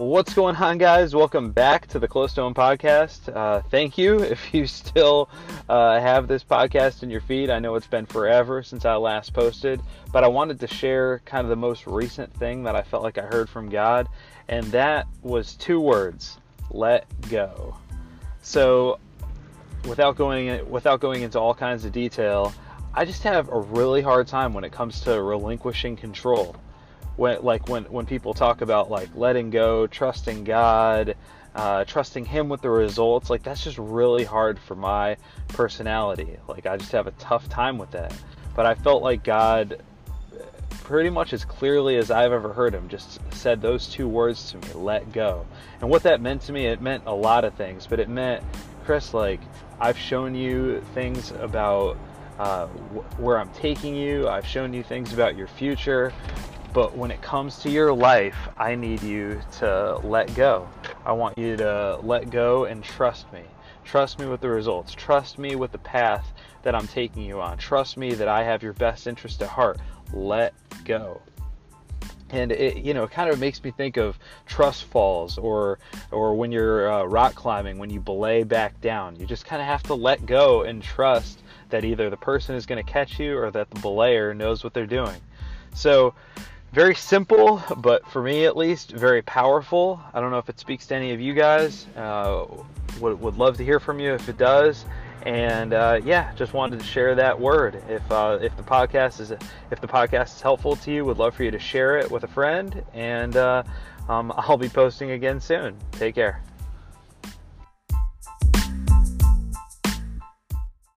What's going on, guys? Welcome back to the Close to Home podcast. Uh, thank you if you still uh, have this podcast in your feed. I know it's been forever since I last posted, but I wanted to share kind of the most recent thing that I felt like I heard from God, and that was two words: "Let go." So, without going without going into all kinds of detail, I just have a really hard time when it comes to relinquishing control when like when when people talk about like letting go, trusting God, uh, trusting Him with the results, like that's just really hard for my personality. Like I just have a tough time with that. But I felt like God, pretty much as clearly as I've ever heard Him, just said those two words to me: "Let go." And what that meant to me, it meant a lot of things. But it meant, Chris, like I've shown you things about. Uh, where I'm taking you. I've shown you things about your future. But when it comes to your life, I need you to let go. I want you to let go and trust me. Trust me with the results. Trust me with the path that I'm taking you on. Trust me that I have your best interest at heart. Let go. And it, you know, kind of makes me think of trust falls, or, or when you're uh, rock climbing, when you belay back down. You just kind of have to let go and trust that either the person is going to catch you, or that the belayer knows what they're doing. So, very simple, but for me at least, very powerful. I don't know if it speaks to any of you guys. Uh, would, would love to hear from you if it does. And uh, yeah, just wanted to share that word. If uh, if the podcast is if the podcast is helpful to you, would love for you to share it with a friend. And uh, um, I'll be posting again soon. Take care.